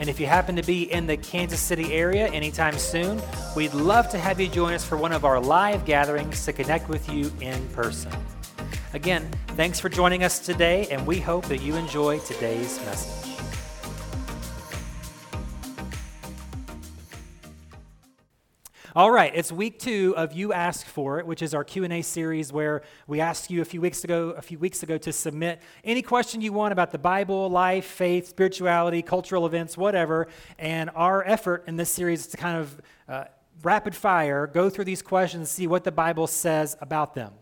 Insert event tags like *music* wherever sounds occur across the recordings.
And if you happen to be in the Kansas City area anytime soon, we'd love to have you join us for one of our live gatherings to connect with you in person. Again, thanks for joining us today, and we hope that you enjoy today's message. All right, it's week two of You Ask For It, which is our Q&A series where we asked you a few weeks ago, a few weeks ago to submit any question you want about the Bible, life, faith, spirituality, cultural events, whatever. And our effort in this series is to kind of uh, rapid fire go through these questions and see what the Bible says about them.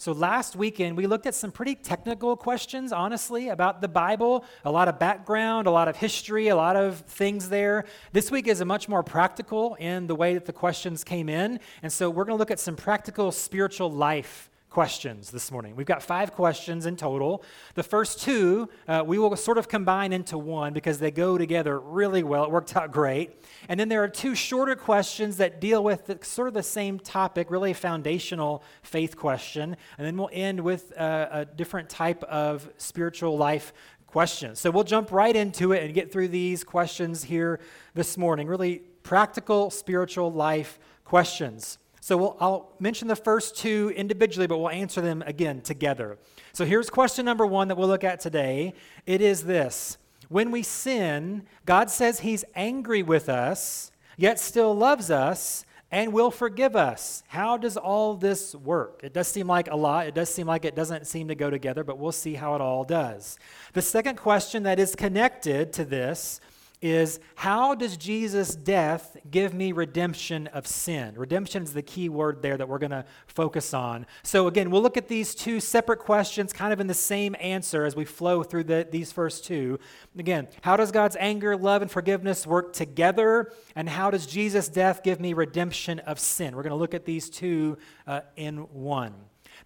So, last weekend, we looked at some pretty technical questions, honestly, about the Bible, a lot of background, a lot of history, a lot of things there. This week is a much more practical in the way that the questions came in. And so, we're going to look at some practical spiritual life questions this morning. We've got five questions in total. The first two uh, we will sort of combine into one because they go together really well. It worked out great. And then there are two shorter questions that deal with the, sort of the same topic, really a foundational faith question. And then we'll end with uh, a different type of spiritual life question. So we'll jump right into it and get through these questions here this morning. Really practical spiritual life questions. So we'll, I'll mention the first two individually, but we'll answer them again together. So here's question number one that we'll look at today. It is this When we sin, God says He's angry with us, yet still loves us and will forgive us. How does all this work? It does seem like a lot. It does seem like it doesn't seem to go together, but we'll see how it all does. The second question that is connected to this is how does Jesus' death give me redemption of sin? Redemption is the key word there that we're going to focus on. So, again, we'll look at these two separate questions kind of in the same answer as we flow through the, these first two. Again, how does God's anger, love, and forgiveness work together? And how does Jesus' death give me redemption of sin? We're going to look at these two uh, in one.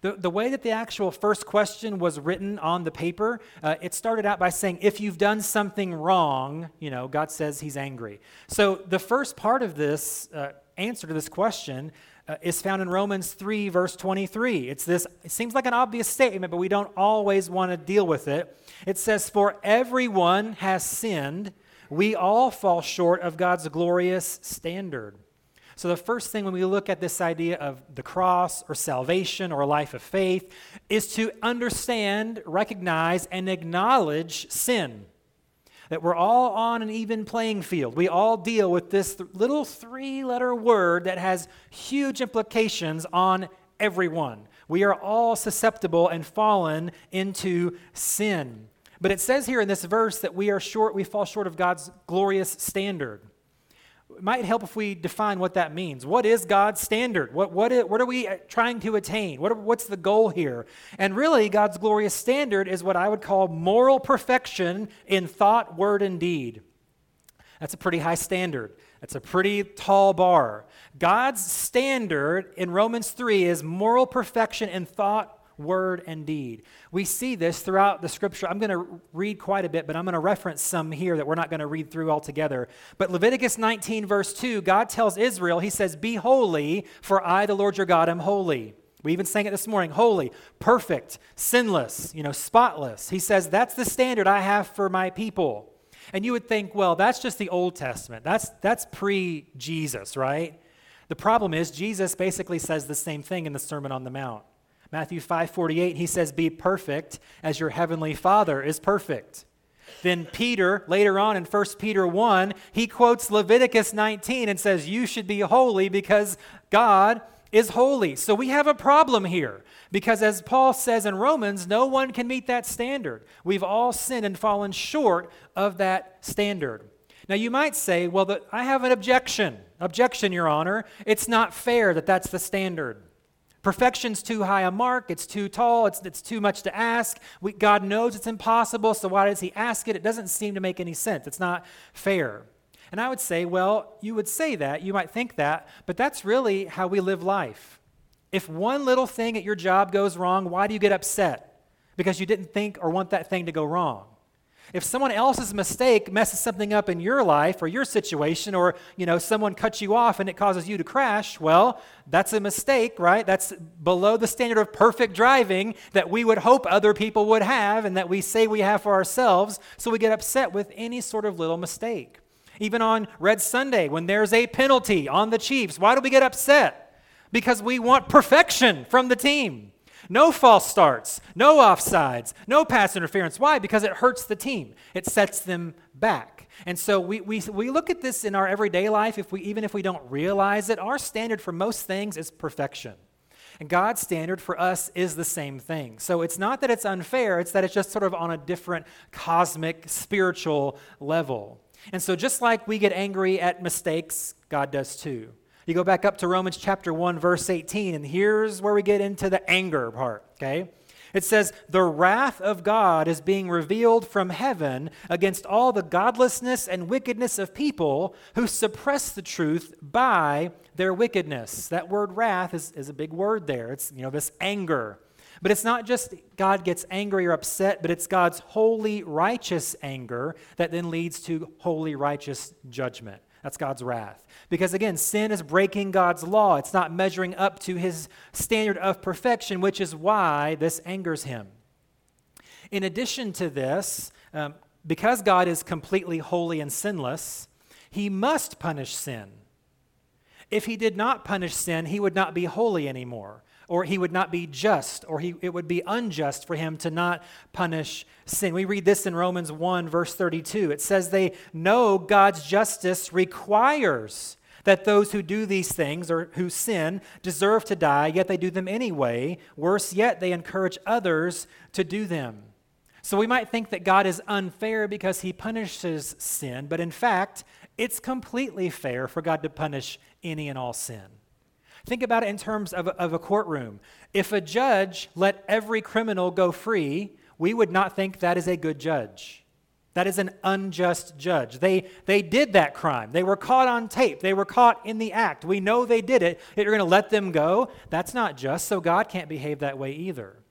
The, the way that the actual first question was written on the paper, uh, it started out by saying, if you've done something wrong, you know, God says he's angry. So the first part of this uh, answer to this question uh, is found in Romans 3, verse 23. It's this, it seems like an obvious statement, but we don't always want to deal with it. It says, For everyone has sinned, we all fall short of God's glorious standard. So, the first thing when we look at this idea of the cross or salvation or a life of faith is to understand, recognize, and acknowledge sin. That we're all on an even playing field. We all deal with this th- little three letter word that has huge implications on everyone. We are all susceptible and fallen into sin. But it says here in this verse that we are short, we fall short of God's glorious standard it might help if we define what that means. What is God's standard? What, what, is, what are we trying to attain? What, what's the goal here? And really, God's glorious standard is what I would call moral perfection in thought, word, and deed. That's a pretty high standard. That's a pretty tall bar. God's standard in Romans 3 is moral perfection in thought, word, and deed. We see this throughout the scripture. I'm going to read quite a bit, but I'm going to reference some here that we're not going to read through altogether. But Leviticus 19, verse 2, God tells Israel, He says, Be holy, for I, the Lord your God, am holy. We even sang it this morning holy, perfect, sinless, you know, spotless. He says, That's the standard I have for my people. And you would think, well, that's just the Old Testament. That's, that's pre Jesus, right? The problem is, Jesus basically says the same thing in the Sermon on the Mount. Matthew 5:48 he says be perfect as your heavenly Father is perfect. Then Peter, later on in 1 Peter 1, he quotes Leviticus 19 and says, You should be holy because God is holy. So we have a problem here because, as Paul says in Romans, no one can meet that standard. We've all sinned and fallen short of that standard. Now, you might say, Well, the, I have an objection. Objection, Your Honor. It's not fair that that's the standard. Perfection's too high a mark. It's too tall. It's, it's too much to ask. We, God knows it's impossible, so why does He ask it? It doesn't seem to make any sense. It's not fair. And I would say, well, you would say that, you might think that, but that's really how we live life. If one little thing at your job goes wrong, why do you get upset? Because you didn't think or want that thing to go wrong. If someone else's mistake messes something up in your life or your situation, or you know someone cuts you off and it causes you to crash, well, that's a mistake, right? That's below the standard of perfect driving that we would hope other people would have and that we say we have for ourselves. So we get upset with any sort of little mistake. Even on Red Sunday, when there's a penalty on the Chiefs, why do we get upset? Because we want perfection from the team. No false starts, no offsides, no pass interference. Why? Because it hurts the team. It sets them back. And so we, we, we look at this in our everyday life, if we, even if we don't realize it, our standard for most things is perfection. And God's standard for us is the same thing. So it's not that it's unfair, it's that it's just sort of on a different cosmic, spiritual level. And so just like we get angry at mistakes, God does too. You go back up to Romans chapter 1, verse 18, and here's where we get into the anger part, okay? It says, The wrath of God is being revealed from heaven against all the godlessness and wickedness of people who suppress the truth by their wickedness. That word wrath is, is a big word there. It's, you know, this anger. But it's not just God gets angry or upset, but it's God's holy, righteous anger that then leads to holy, righteous judgment. That's God's wrath. Because again, sin is breaking God's law. It's not measuring up to his standard of perfection, which is why this angers him. In addition to this, um, because God is completely holy and sinless, he must punish sin. If he did not punish sin, he would not be holy anymore or he would not be just, or he, it would be unjust for him to not punish sin. We read this in Romans 1, verse 32. It says, They know God's justice requires that those who do these things or who sin deserve to die, yet they do them anyway. Worse yet, they encourage others to do them. So we might think that God is unfair because he punishes sin, but in fact, it's completely fair for God to punish any and all sin. Think about it in terms of, of a courtroom. If a judge let every criminal go free, we would not think that is a good judge. That is an unjust judge. They, they did that crime. They were caught on tape. They were caught in the act. We know they did it. You're going to let them go? That's not just, so God can't behave that way either.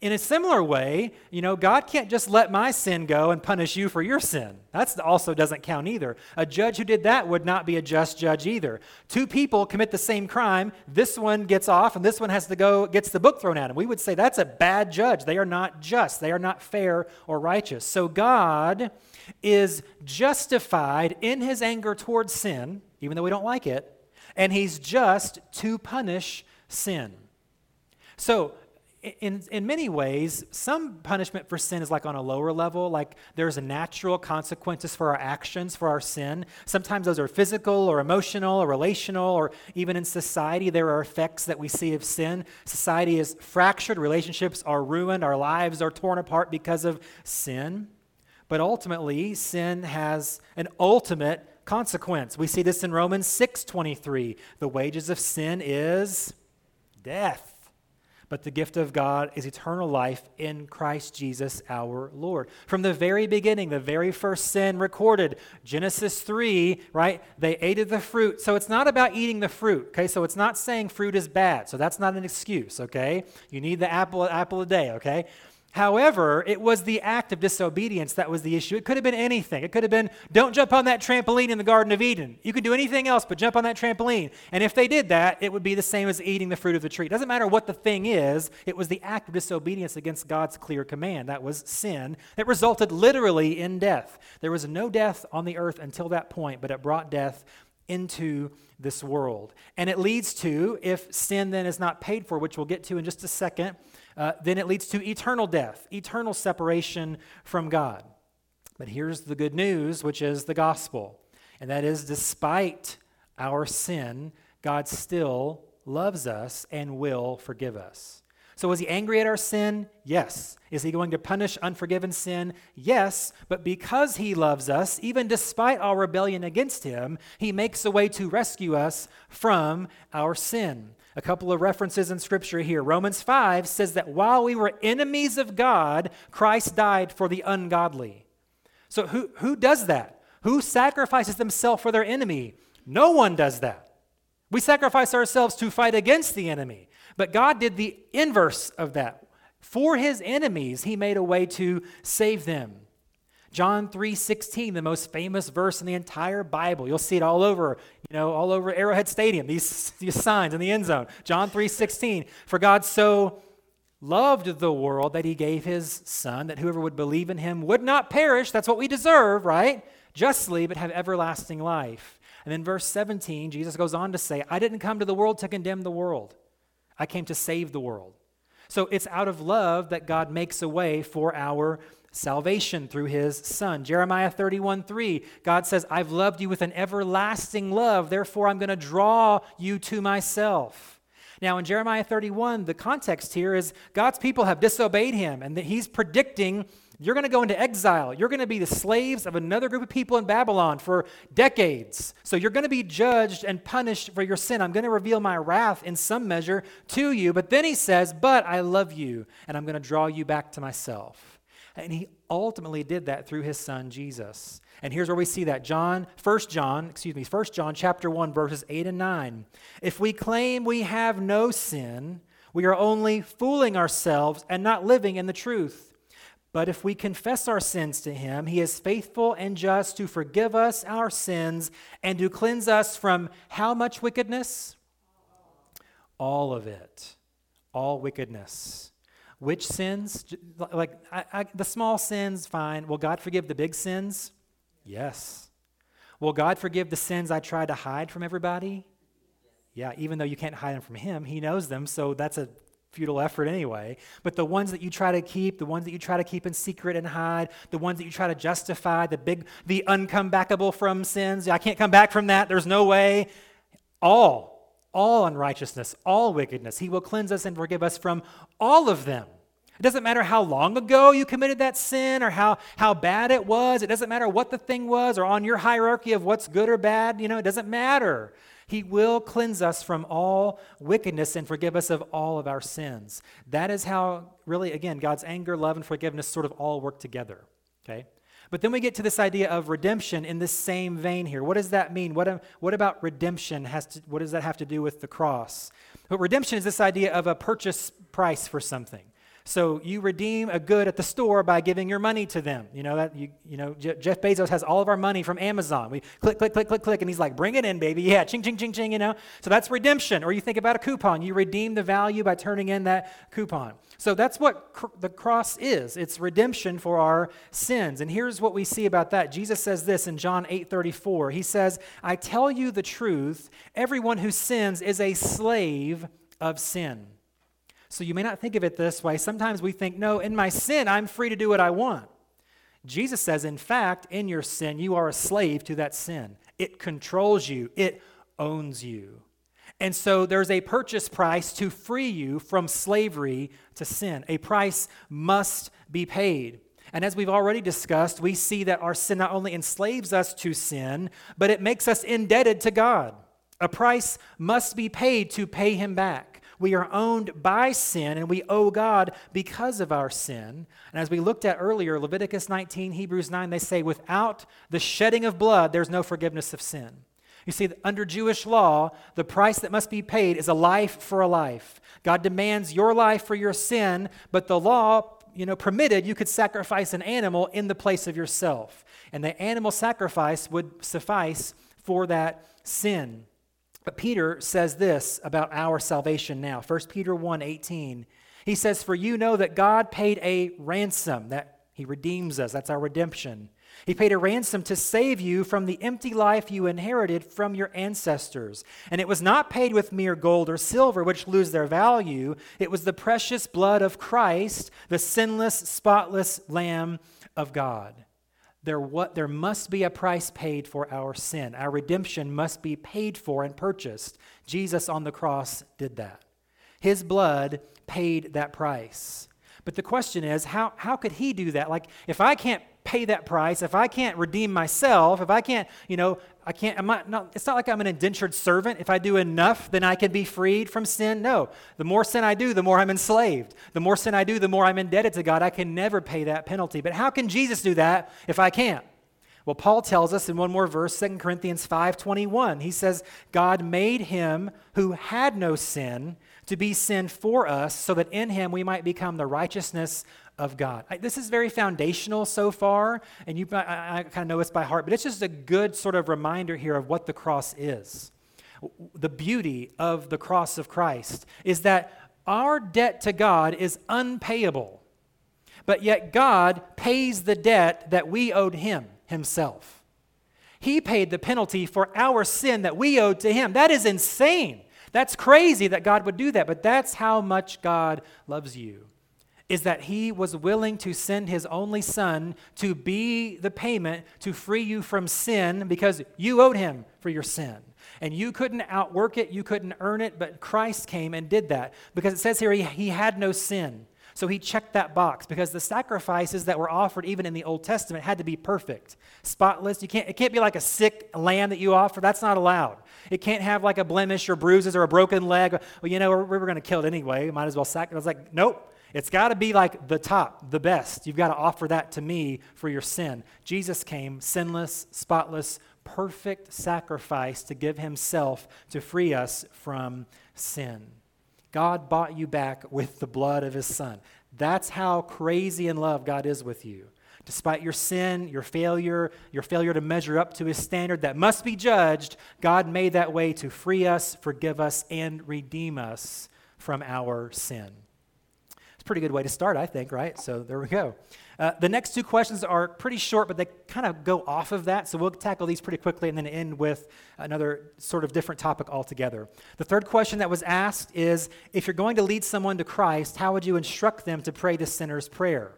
In a similar way, you know, God can't just let my sin go and punish you for your sin. That also doesn't count either. A judge who did that would not be a just judge either. Two people commit the same crime. This one gets off, and this one has to go, gets the book thrown at him. We would say that's a bad judge. They are not just, they are not fair or righteous. So God is justified in his anger towards sin, even though we don't like it, and he's just to punish sin. So, in, in many ways, some punishment for sin is like on a lower level, like there's a natural consequences for our actions, for our sin. Sometimes those are physical or emotional or relational, or even in society, there are effects that we see of sin. Society is fractured, relationships are ruined, our lives are torn apart because of sin. But ultimately, sin has an ultimate consequence. We see this in Romans 6:23. The wages of sin is death but the gift of God is eternal life in Christ Jesus our Lord. From the very beginning, the very first sin recorded, Genesis 3, right? They ate of the fruit. So it's not about eating the fruit, okay? So it's not saying fruit is bad. So that's not an excuse, okay? You need the apple apple a day, okay? However, it was the act of disobedience that was the issue. It could have been anything. It could have been, don't jump on that trampoline in the Garden of Eden. You could do anything else but jump on that trampoline. And if they did that, it would be the same as eating the fruit of the tree. It doesn't matter what the thing is, it was the act of disobedience against God's clear command. That was sin that resulted literally in death. There was no death on the earth until that point, but it brought death into this world. And it leads to, if sin then is not paid for, which we'll get to in just a second, uh, then it leads to eternal death, eternal separation from God. But here's the good news, which is the gospel. And that is, despite our sin, God still loves us and will forgive us. So, is he angry at our sin? Yes. Is he going to punish unforgiven sin? Yes. But because he loves us, even despite our rebellion against him, he makes a way to rescue us from our sin. A couple of references in Scripture here. Romans 5 says that while we were enemies of God, Christ died for the ungodly. So, who, who does that? Who sacrifices themselves for their enemy? No one does that. We sacrifice ourselves to fight against the enemy. But God did the inverse of that. For his enemies, he made a way to save them. John 3:16, the most famous verse in the entire Bible. You'll see it all over, you know, all over Arrowhead Stadium, these, *laughs* these signs in the end zone. John 3:16, for God so loved the world that he gave his son that whoever would believe in him would not perish, that's what we deserve, right? Justly, but have everlasting life. And then verse 17, Jesus goes on to say, I didn't come to the world to condemn the world. I came to save the world. So it's out of love that God makes a way for our salvation through his son. Jeremiah 31 3, God says, I've loved you with an everlasting love, therefore I'm going to draw you to myself. Now, in Jeremiah 31, the context here is God's people have disobeyed him, and that he's predicting you're going to go into exile. You're going to be the slaves of another group of people in Babylon for decades. So you're going to be judged and punished for your sin. I'm going to reveal my wrath in some measure to you. But then he says, But I love you, and I'm going to draw you back to myself. And he ultimately did that through his son Jesus. And here's where we see that. John, 1 John, excuse me, 1 John chapter 1 verses 8 and 9. If we claim we have no sin, we are only fooling ourselves and not living in the truth. But if we confess our sins to him, he is faithful and just to forgive us our sins and to cleanse us from how much wickedness? All of it. All wickedness. Which sins? Like I, I, the small sins, fine. Will God forgive the big sins? Yes. Will God forgive the sins I tried to hide from everybody? Yeah, even though you can't hide them from Him, He knows them, so that's a futile effort anyway. But the ones that you try to keep, the ones that you try to keep in secret and hide, the ones that you try to justify, the big, the uncomebackable from sins, I can't come back from that, there's no way. All, all unrighteousness, all wickedness. He will cleanse us and forgive us from all of them. It doesn't matter how long ago you committed that sin or how, how bad it was. It doesn't matter what the thing was or on your hierarchy of what's good or bad. You know, it doesn't matter. He will cleanse us from all wickedness and forgive us of all of our sins. That is how, really, again, God's anger, love, and forgiveness sort of all work together. Okay? But then we get to this idea of redemption in this same vein here. What does that mean? What, what about redemption? Has to, what does that have to do with the cross? But redemption is this idea of a purchase price for something. So you redeem a good at the store by giving your money to them. You know that you you know Jeff Bezos has all of our money from Amazon. We click click click click click and he's like, "Bring it in, baby." Yeah, ching ching ching ching, you know. So that's redemption. Or you think about a coupon. You redeem the value by turning in that coupon. So that's what cr- the cross is. It's redemption for our sins. And here's what we see about that. Jesus says this in John 8:34. He says, "I tell you the truth, everyone who sins is a slave of sin." So you may not think of it this way. Sometimes we think, no, in my sin, I'm free to do what I want. Jesus says, in fact, in your sin, you are a slave to that sin. It controls you, it owns you. And so there's a purchase price to free you from slavery to sin. A price must be paid. And as we've already discussed, we see that our sin not only enslaves us to sin, but it makes us indebted to God. A price must be paid to pay Him back. We are owned by sin and we owe God because of our sin. And as we looked at earlier, Leviticus 19, Hebrews 9, they say, without the shedding of blood, there's no forgiveness of sin. You see, under Jewish law, the price that must be paid is a life for a life. God demands your life for your sin, but the law, you know, permitted you could sacrifice an animal in the place of yourself. And the animal sacrifice would suffice for that sin. But Peter says this about our salvation now. 1 Peter 1 18. He says, For you know that God paid a ransom, that he redeems us. That's our redemption. He paid a ransom to save you from the empty life you inherited from your ancestors. And it was not paid with mere gold or silver, which lose their value. It was the precious blood of Christ, the sinless, spotless Lamb of God. There, what, there must be a price paid for our sin. Our redemption must be paid for and purchased. Jesus on the cross did that. His blood paid that price. But the question is, how, how could he do that? Like, if I can't pay that price, if I can't redeem myself, if I can't, you know, I can't, I'm not, not, it's not like I'm an indentured servant. If I do enough, then I can be freed from sin. No. The more sin I do, the more I'm enslaved. The more sin I do, the more I'm indebted to God. I can never pay that penalty. But how can Jesus do that if I can't? Well, Paul tells us in one more verse, 2 Corinthians 5:21. He says, "God made him who had no sin to be sin for us so that in him we might become the righteousness of God." This is very foundational so far, and you I, I kind of know this by heart, but it's just a good sort of reminder here of what the cross is. The beauty of the cross of Christ is that our debt to God is unpayable. But yet God pays the debt that we owed him himself. He paid the penalty for our sin that we owed to him. That is insane. That's crazy that God would do that, but that's how much God loves you. Is that he was willing to send his only son to be the payment to free you from sin because you owed him for your sin. And you couldn't outwork it, you couldn't earn it, but Christ came and did that because it says here he, he had no sin. So he checked that box because the sacrifices that were offered even in the Old Testament had to be perfect, spotless. You can't, it can't be like a sick lamb that you offer. That's not allowed. It can't have like a blemish or bruises or a broken leg. Well, you know, we're, we're going to kill it anyway. Might as well sacrifice. I was like, nope. It's got to be like the top, the best. You've got to offer that to me for your sin. Jesus came sinless, spotless, perfect sacrifice to give himself to free us from sin. God bought you back with the blood of his son. That's how crazy in love God is with you. Despite your sin, your failure, your failure to measure up to his standard that must be judged, God made that way to free us, forgive us, and redeem us from our sin. Pretty good way to start, I think, right? So there we go. Uh, the next two questions are pretty short, but they kind of go off of that. So we'll tackle these pretty quickly and then end with another sort of different topic altogether. The third question that was asked is if you're going to lead someone to Christ, how would you instruct them to pray the sinner's prayer?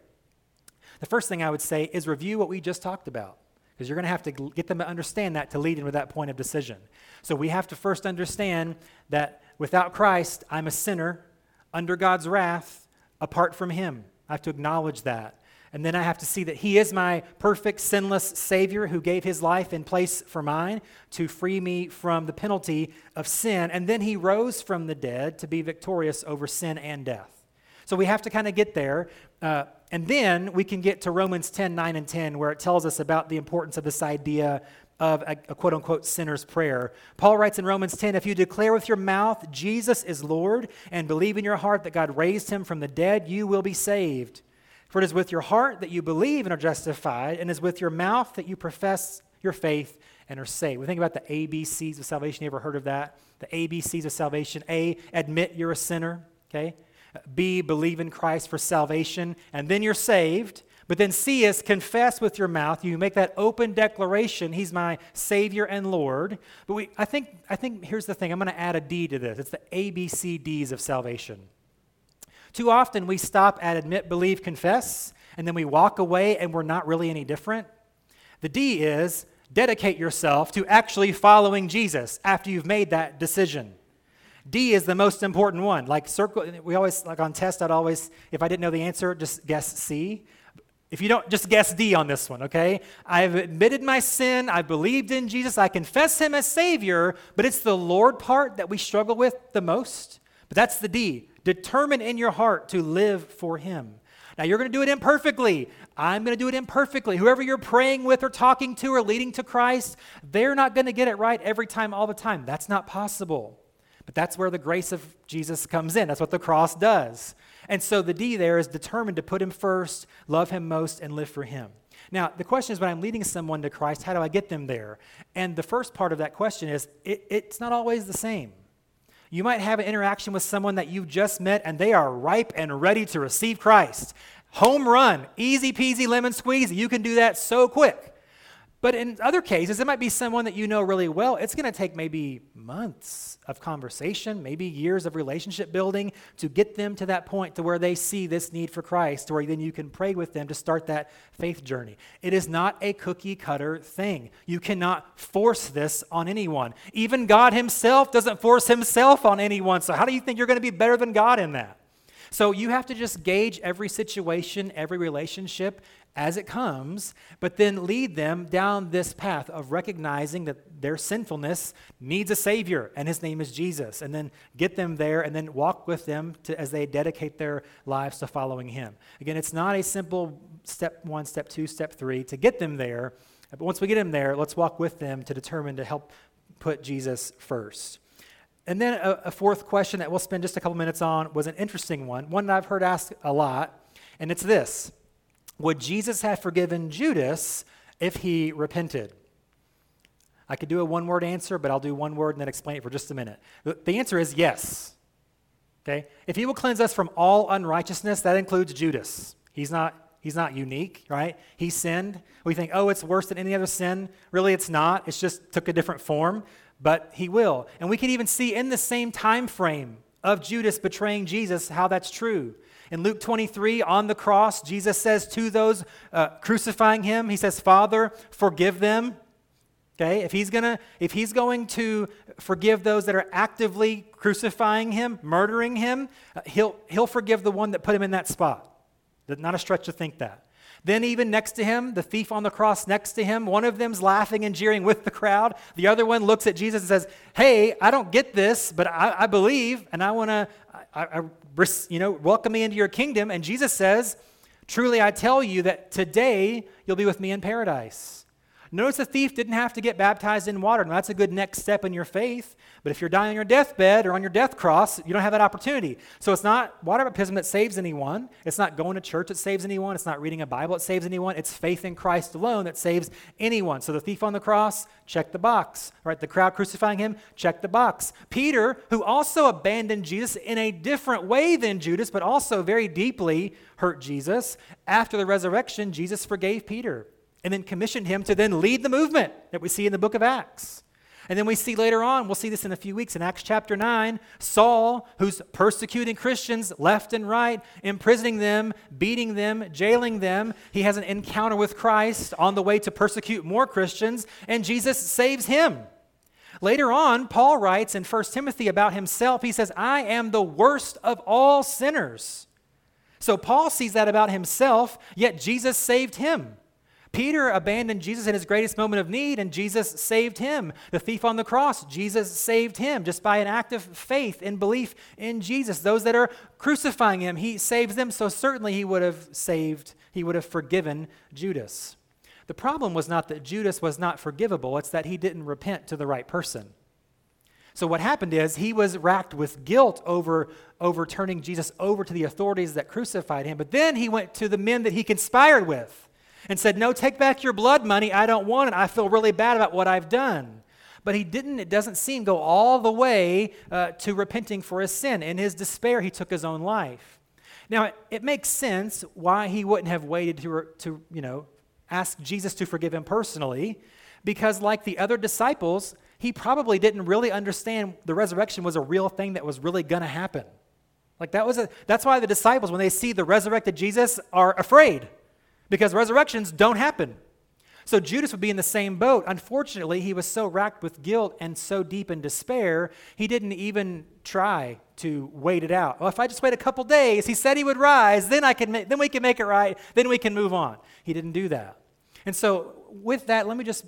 The first thing I would say is review what we just talked about because you're going to have to get them to understand that to lead into that point of decision. So we have to first understand that without Christ, I'm a sinner under God's wrath apart from Him. I have to acknowledge that. And then I have to see that He is my perfect, sinless Savior who gave His life in place for mine to free me from the penalty of sin. And then He rose from the dead to be victorious over sin and death. So we have to kind of get there. Uh, and then we can get to Romans 10 9 and 10, where it tells us about the importance of this idea of a, a, quote unquote sinner's prayer. Paul writes in Romans 10 if you declare with your mouth Jesus is Lord and believe in your heart that God raised him from the dead, you will be saved. For it is with your heart that you believe and are justified, and it is with your mouth that you profess your faith and are saved. We think about the ABCs of salvation. You ever heard of that? The ABCs of salvation. A, admit you're a sinner, okay? B, believe in Christ for salvation, and then you're saved. But then C is confess with your mouth. You make that open declaration, He's my Savior and Lord. But we, I, think, I think here's the thing I'm going to add a D to this. It's the ABCDs of salvation. Too often we stop at admit, believe, confess, and then we walk away and we're not really any different. The D is dedicate yourself to actually following Jesus after you've made that decision. D is the most important one. Like circle, we always like on test. I'd always, if I didn't know the answer, just guess C. If you don't, just guess D on this one, okay? I've admitted my sin. I believed in Jesus. I confess Him as Savior, but it's the Lord part that we struggle with the most. But that's the D. Determine in your heart to live for Him. Now, you're going to do it imperfectly. I'm going to do it imperfectly. Whoever you're praying with or talking to or leading to Christ, they're not going to get it right every time, all the time. That's not possible. But that's where the grace of Jesus comes in. That's what the cross does. And so the D there is determined to put Him first, love Him most, and live for Him. Now, the question is when I'm leading someone to Christ, how do I get them there? And the first part of that question is it, it's not always the same. You might have an interaction with someone that you've just met and they are ripe and ready to receive Christ. Home run, easy peasy lemon squeezy. You can do that so quick. But in other cases, it might be someone that you know really well. It's going to take maybe months of conversation, maybe years of relationship building to get them to that point to where they see this need for Christ, where then you can pray with them to start that faith journey. It is not a cookie cutter thing. You cannot force this on anyone. Even God Himself doesn't force Himself on anyone. So, how do you think you're going to be better than God in that? So you have to just gauge every situation, every relationship as it comes, but then lead them down this path of recognizing that their sinfulness needs a Savior, and His name is Jesus. And then get them there and then walk with them to, as they dedicate their lives to following Him. Again, it's not a simple step one, step two, step three to get them there. But once we get them there, let's walk with them to determine to help put Jesus first. And then a, a, fourth question that we'll spend just a couple minutes on was an interesting one, one that I've heard asked a lot, and it's this Would Jesus have forgiven Judas if he repented? I could do a one word answer, but I'll do one word and then explain it for just a minute. The, answer is yes. Okay? If he will cleanse us from all unrighteousness, that includes Judas. He's not He's not unique, right? He sinned. We think, oh, it's worse than any other sin. Really, it's not. It's just took a different form, but he will. And we can even see in the same time frame of Judas betraying Jesus how that's true. In Luke 23, on the cross, Jesus says to those uh, crucifying him, He says, Father, forgive them. Okay, if he's gonna, if he's going to forgive those that are actively crucifying him, murdering him, uh, he'll he'll forgive the one that put him in that spot. Not a stretch to think that. Then, even next to him, the thief on the cross next to him, one of them's laughing and jeering with the crowd. The other one looks at Jesus and says, Hey, I don't get this, but I, I believe, and I want to, I, I, you know, welcome me into your kingdom. And Jesus says, Truly, I tell you that today you'll be with me in paradise. Notice the thief didn't have to get baptized in water. Now, that's a good next step in your faith. But if you're dying on your deathbed or on your death cross, you don't have that opportunity. So it's not water baptism that saves anyone. It's not going to church that saves anyone. It's not reading a Bible that saves anyone. It's faith in Christ alone that saves anyone. So the thief on the cross, check the box. Right? The crowd crucifying him, check the box. Peter, who also abandoned Jesus in a different way than Judas, but also very deeply hurt Jesus, after the resurrection, Jesus forgave Peter and then commissioned him to then lead the movement that we see in the book of Acts. And then we see later on, we'll see this in a few weeks in Acts chapter 9, Saul, who's persecuting Christians left and right, imprisoning them, beating them, jailing them. He has an encounter with Christ on the way to persecute more Christians, and Jesus saves him. Later on, Paul writes in 1 Timothy about himself, he says, I am the worst of all sinners. So Paul sees that about himself, yet Jesus saved him. Peter abandoned Jesus in his greatest moment of need, and Jesus saved him. The thief on the cross, Jesus saved him just by an act of faith and belief in Jesus. Those that are crucifying him, he saves them. So certainly he would have saved, he would have forgiven Judas. The problem was not that Judas was not forgivable, it's that he didn't repent to the right person. So what happened is he was racked with guilt over overturning Jesus over to the authorities that crucified him, but then he went to the men that he conspired with and said, No, take back your blood money. I don't want it. I feel really bad about what I've done. But he didn't, it doesn't seem, go all the way uh, to repenting for his sin. In his despair, he took his own life. Now, it, it makes sense why he wouldn't have waited to, to, you know, ask Jesus to forgive him personally, because like the other disciples, he probably didn't really understand the resurrection was a real thing that was really going to happen. Like that was a, that's why the disciples, when they see the resurrected Jesus, are afraid because resurrections don't happen. So Judas would be in the same boat. Unfortunately, he was so racked with guilt and so deep in despair, he didn't even try to wait it out. Well, if I just wait a couple days, he said he would rise, then I can ma- then we can make it right, then we can move on. He didn't do that. And so with that, let me just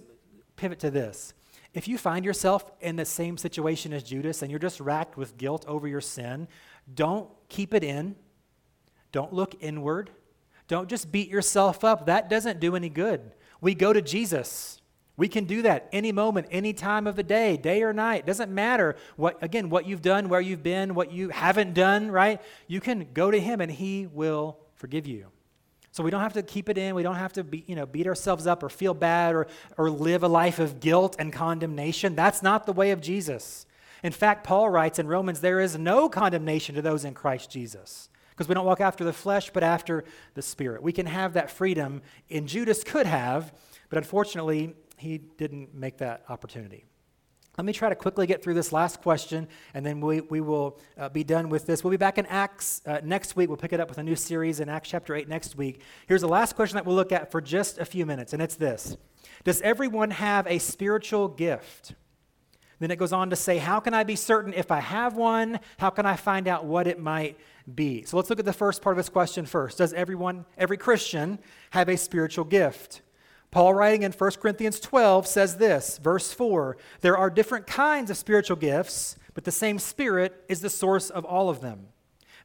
pivot to this. If you find yourself in the same situation as Judas and you're just racked with guilt over your sin, don't keep it in. Don't look inward. Don't just beat yourself up. That doesn't do any good. We go to Jesus. We can do that any moment, any time of the day, day or night. Doesn't matter what again what you've done, where you've been, what you haven't done, right? You can go to him and he will forgive you. So we don't have to keep it in. We don't have to be, you know, beat ourselves up or feel bad or, or live a life of guilt and condemnation. That's not the way of Jesus. In fact, Paul writes in Romans, there is no condemnation to those in Christ Jesus because we don't walk after the flesh, but after the Spirit. We can have that freedom, and Judas could have, but unfortunately, he didn't make that opportunity. Let me try to quickly get through this last question, and then we, we will uh, be done with this. We'll be back in Acts uh, next week. We'll pick it up with a new series in Acts chapter 8 next week. Here's the last question that we'll look at for just a few minutes, and it's this Does everyone have a spiritual gift? Then it goes on to say, How can I be certain if I have one? How can I find out what it might be? So let's look at the first part of this question first. Does everyone, every Christian, have a spiritual gift? Paul, writing in 1 Corinthians 12, says this, verse 4 There are different kinds of spiritual gifts, but the same Spirit is the source of all of them.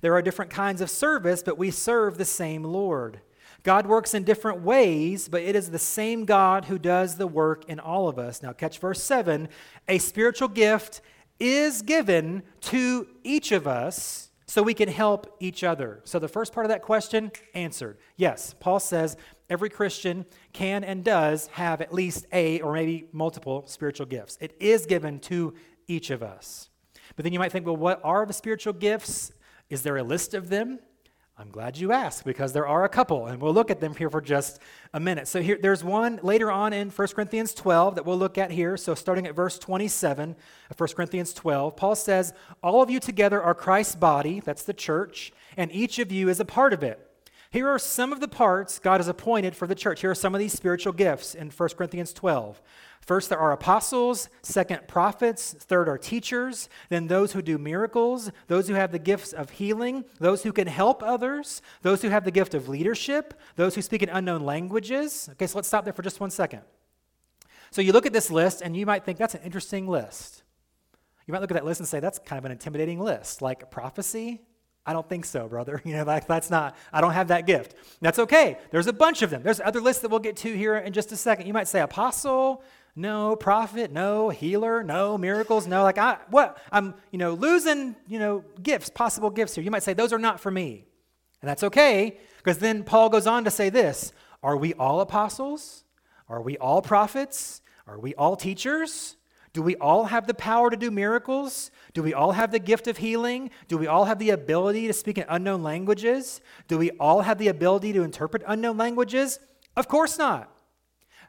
There are different kinds of service, but we serve the same Lord. God works in different ways, but it is the same God who does the work in all of us. Now, catch verse 7 a spiritual gift is given to each of us so we can help each other. So, the first part of that question answered. Yes, Paul says every Christian can and does have at least a or maybe multiple spiritual gifts. It is given to each of us. But then you might think, well, what are the spiritual gifts? Is there a list of them? I'm glad you asked because there are a couple, and we'll look at them here for just a minute. So here, there's one later on in 1 Corinthians 12 that we'll look at here. So starting at verse 27 of 1 Corinthians 12, Paul says, All of you together are Christ's body, that's the church, and each of you is a part of it. Here are some of the parts God has appointed for the church. Here are some of these spiritual gifts in 1 Corinthians 12. First, there are apostles. Second, prophets. Third, are teachers. Then, those who do miracles, those who have the gifts of healing, those who can help others, those who have the gift of leadership, those who speak in unknown languages. Okay, so let's stop there for just one second. So, you look at this list and you might think that's an interesting list. You might look at that list and say, that's kind of an intimidating list. Like prophecy, I don't think so, brother. *laughs* You know, like that's not, I don't have that gift. That's okay. There's a bunch of them. There's other lists that we'll get to here in just a second. You might say apostle, no, prophet, no, healer, no, miracles, no. Like I what? I'm, you know, losing, you know, gifts, possible gifts here. You might say those are not for me. And that's okay, because then Paul goes on to say this Are we all apostles? Are we all prophets? Are we all teachers? Do we all have the power to do miracles? Do we all have the gift of healing? Do we all have the ability to speak in unknown languages? Do we all have the ability to interpret unknown languages? Of course not.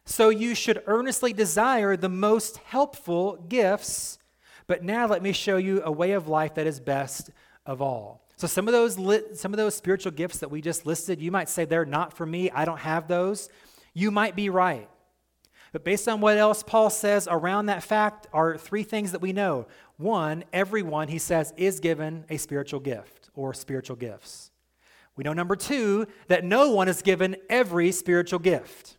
So you should earnestly desire the most helpful gifts. But now let me show you a way of life that is best of all. So some of those lit, some of those spiritual gifts that we just listed, you might say they're not for me. I don't have those. You might be right. But based on what else Paul says around that fact are three things that we know. One, everyone, he says, is given a spiritual gift or spiritual gifts. We know, number two, that no one is given every spiritual gift.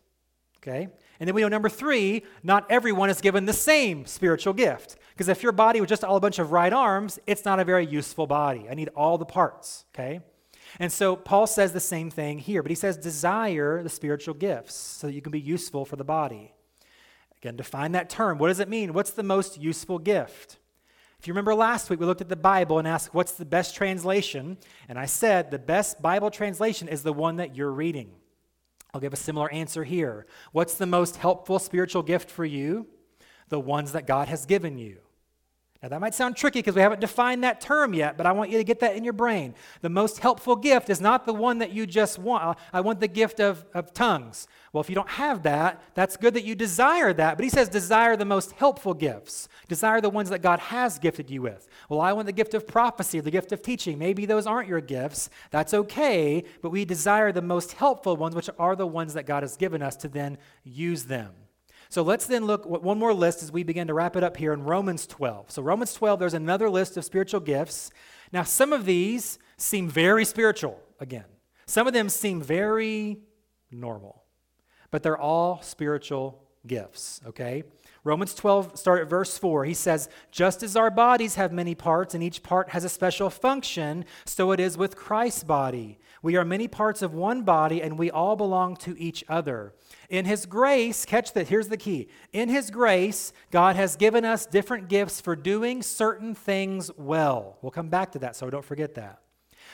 Okay? And then we know, number three, not everyone is given the same spiritual gift. Because if your body was just all a bunch of right arms, it's not a very useful body. I need all the parts. Okay? And so Paul says the same thing here, but he says, desire the spiritual gifts so that you can be useful for the body. Again, define that term. What does it mean? What's the most useful gift? If you remember last week, we looked at the Bible and asked, What's the best translation? And I said, The best Bible translation is the one that you're reading. I'll give a similar answer here. What's the most helpful spiritual gift for you? The ones that God has given you. Now, that might sound tricky because we haven't defined that term yet, but I want you to get that in your brain. The most helpful gift is not the one that you just want. I want the gift of, of tongues. Well, if you don't have that, that's good that you desire that. But he says, desire the most helpful gifts. Desire the ones that God has gifted you with. Well, I want the gift of prophecy, the gift of teaching. Maybe those aren't your gifts. That's okay. But we desire the most helpful ones, which are the ones that God has given us to then use them. So let's then look one more list as we begin to wrap it up here in Romans 12. So, Romans 12, there's another list of spiritual gifts. Now, some of these seem very spiritual again, some of them seem very normal, but they're all spiritual gifts, okay? Romans 12, start at verse 4. He says, Just as our bodies have many parts and each part has a special function, so it is with Christ's body. We are many parts of one body and we all belong to each other. In His grace, catch that, here's the key. In His grace, God has given us different gifts for doing certain things well. We'll come back to that, so don't forget that.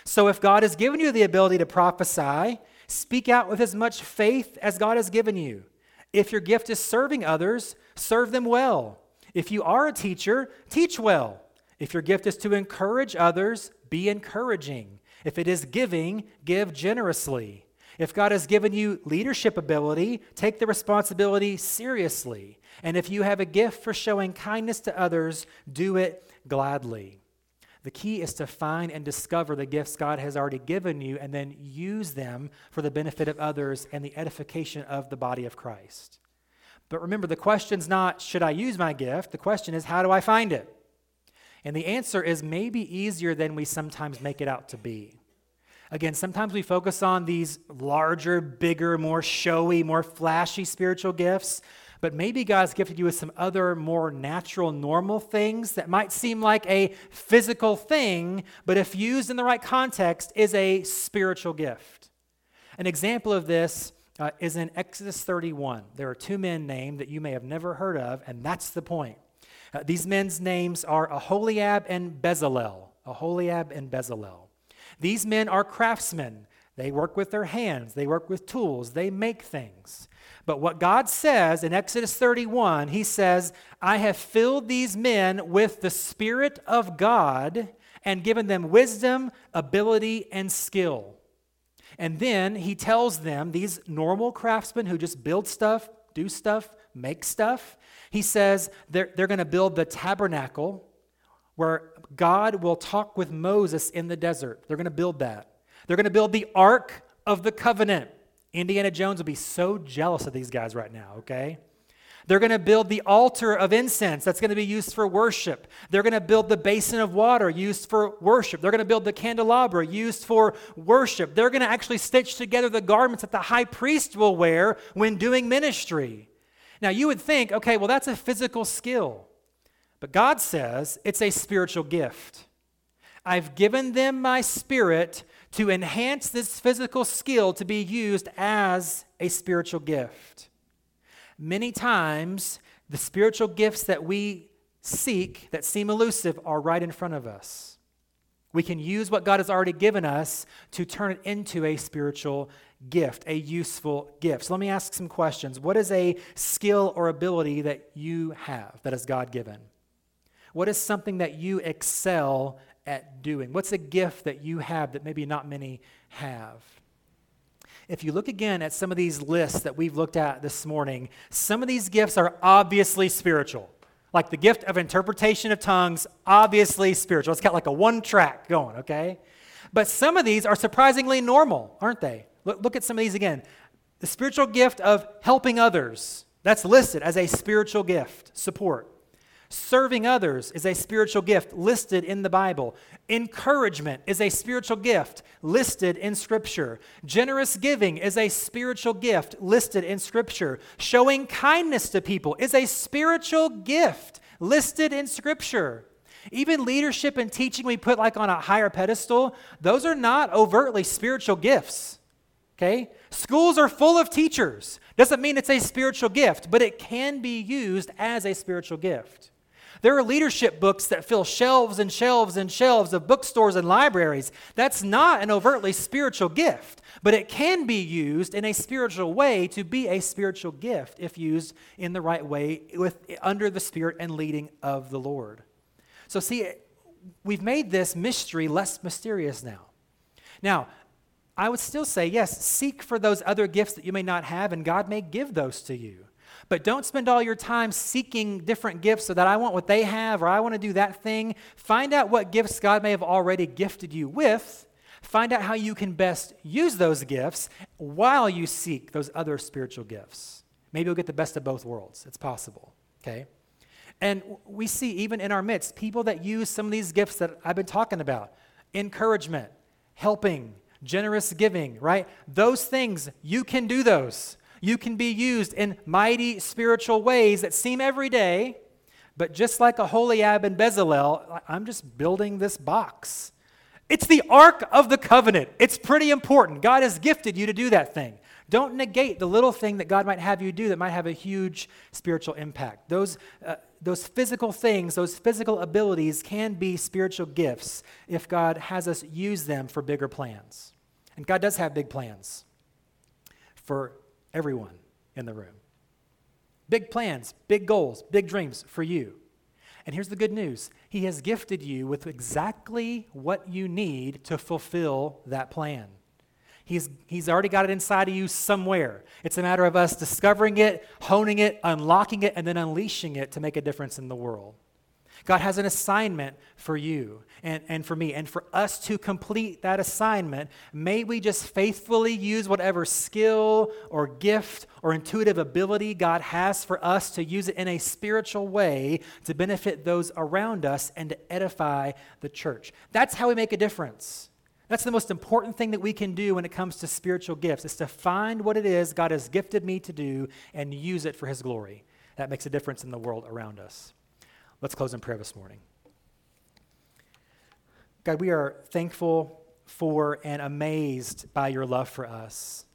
So if God has given you the ability to prophesy, speak out with as much faith as God has given you. If your gift is serving others, serve them well. If you are a teacher, teach well. If your gift is to encourage others, be encouraging. If it is giving, give generously. If God has given you leadership ability, take the responsibility seriously. And if you have a gift for showing kindness to others, do it gladly. The key is to find and discover the gifts God has already given you and then use them for the benefit of others and the edification of the body of Christ. But remember, the question's not, should I use my gift? The question is, how do I find it? And the answer is maybe easier than we sometimes make it out to be. Again, sometimes we focus on these larger, bigger, more showy, more flashy spiritual gifts, but maybe God's gifted you with some other more natural, normal things that might seem like a physical thing, but if used in the right context, is a spiritual gift. an example of this uh, is in Exodus 31. There are two men named that you may have never heard of, and that's the point. Uh, these men's names are Aholiab and Bezalel. Aholiab and Bezalel. These men are craftsmen. They work with their hands, they work with tools, they make things. But what God says in Exodus 31, He says, I have filled these men with the Spirit of God and given them wisdom, ability, and skill. And then He tells them, these normal craftsmen who just build stuff, do stuff, make stuff, He says they're, they're going to build the tabernacle where God will talk with Moses in the desert. They're going to build that. They're going to build the Ark of the Covenant. Indiana Jones will be so jealous of these guys right now, okay? They're going to build the altar of incense that's going to be used for worship. They're going to build the basin of water used for worship. They're going to build the candelabra used for worship. They're going to actually stitch together the garments that the high priest will wear when doing ministry. Now, you would think, okay, well, that's a physical skill. But God says it's a spiritual gift. I've given them my spirit to enhance this physical skill to be used as a spiritual gift. Many times, the spiritual gifts that we seek that seem elusive are right in front of us. We can use what God has already given us to turn it into a spiritual gift, a useful gift. So let me ask some questions. What is a skill or ability that you have that is God given? What is something that you excel at doing? What's a gift that you have that maybe not many have? If you look again at some of these lists that we've looked at this morning, some of these gifts are obviously spiritual. Like the gift of interpretation of tongues, obviously spiritual. It's got like a one track going, okay? But some of these are surprisingly normal, aren't they? Look, look at some of these again. The spiritual gift of helping others, that's listed as a spiritual gift, support. Serving others is a spiritual gift listed in the Bible. Encouragement is a spiritual gift listed in Scripture. Generous giving is a spiritual gift listed in Scripture. Showing kindness to people is a spiritual gift listed in Scripture. Even leadership and teaching we put like on a higher pedestal, those are not overtly spiritual gifts. Okay? Schools are full of teachers. Doesn't mean it's a spiritual gift, but it can be used as a spiritual gift. There are leadership books that fill shelves and shelves and shelves of bookstores and libraries. That's not an overtly spiritual gift, but it can be used in a spiritual way to be a spiritual gift if used in the right way with under the spirit and leading of the Lord. So see, we've made this mystery less mysterious now. Now, I would still say, yes, seek for those other gifts that you may not have, and God may give those to you. But don't spend all your time seeking different gifts so that I want what they have or I want to do that thing. Find out what gifts God may have already gifted you with. Find out how you can best use those gifts while you seek those other spiritual gifts. Maybe you'll get the best of both worlds. It's possible, okay? And we see even in our midst people that use some of these gifts that I've been talking about encouragement, helping, generous giving, right? Those things, you can do those. You can be used in mighty spiritual ways that seem every day, but just like a Aholiab and Bezalel, I'm just building this box. It's the Ark of the Covenant. It's pretty important. God has gifted you to do that thing. Don't negate the little thing that God might have you do that might have a huge spiritual impact. Those, uh, those physical things, those physical abilities can be spiritual gifts if God has us use them for bigger plans. And God does have big plans for everyone in the room. Big plans, big goals, big dreams for you. And here's the good news He has gifted you with exactly what you need to fulfill that plan. He's, he's already got it inside of you somewhere. It's a matter of us discovering it, honing it, unlocking it, and then unleashing it to make a difference in the world. God has an assignment for you and, and for me. And for us to complete that assignment, may we just faithfully use whatever skill or gift or intuitive ability God has for us to use it in a spiritual way to benefit those around us and to edify the church. That's how we make a difference. That's the most important thing that we can do when it comes to spiritual gifts is to find what it is God has gifted me to do and use it for his glory. That makes a difference in the world around us. Let's close in prayer this morning. God, we are thankful for and amazed by your love for us.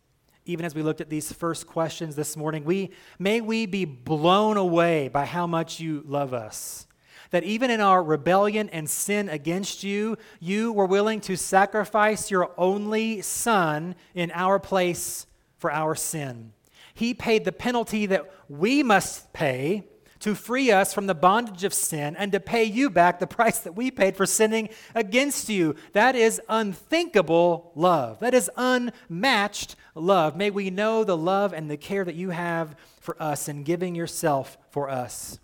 even as we looked at these first questions this morning, we, may we be blown away by how much you love us. That even in our rebellion and sin against you, you were willing to sacrifice your only son in our place for our sin. He paid the penalty that we must pay to free us from the bondage of sin and to pay you back the price that we paid for sinning against you. That is unthinkable love. That is unmatched love. May we know the love and the care that you have for us in giving yourself for us.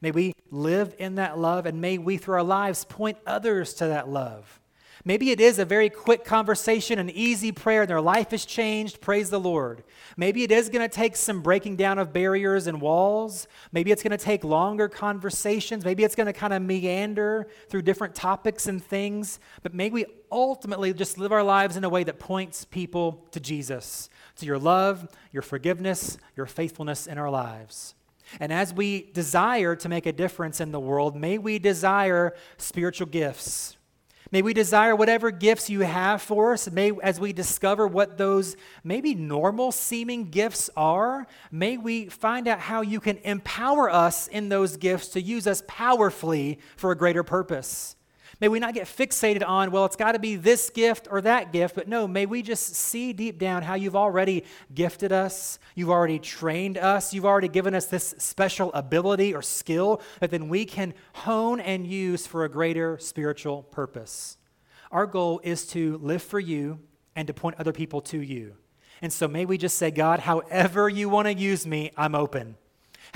May we live in that love and may we, through our lives, point others to that love. Maybe it is a very quick conversation, an easy prayer, and their life has changed. Praise the Lord. Maybe it is going to take some breaking down of barriers and walls. Maybe it's going to take longer conversations. Maybe it's going to kind of meander through different topics and things. But may we ultimately just live our lives in a way that points people to Jesus, to your love, your forgiveness, your faithfulness in our lives. And as we desire to make a difference in the world, may we desire spiritual gifts May we desire whatever gifts you have for us. May, as we discover what those maybe normal seeming gifts are, may we find out how you can empower us in those gifts to use us powerfully for a greater purpose. May we not get fixated on, well, it's got to be this gift or that gift, but no, may we just see deep down how you've already gifted us, you've already trained us, you've already given us this special ability or skill that then we can hone and use for a greater spiritual purpose. Our goal is to live for you and to point other people to you. And so may we just say, God, however you want to use me, I'm open.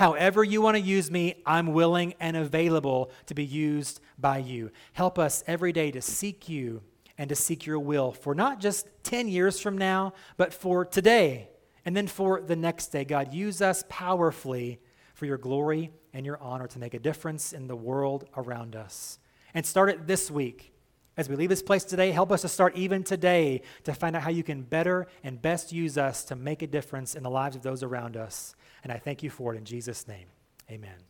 However, you want to use me, I'm willing and available to be used by you. Help us every day to seek you and to seek your will for not just 10 years from now, but for today and then for the next day. God, use us powerfully for your glory and your honor to make a difference in the world around us. And start it this week. As we leave this place today, help us to start even today to find out how you can better and best use us to make a difference in the lives of those around us. And I thank you for it in Jesus' name. Amen.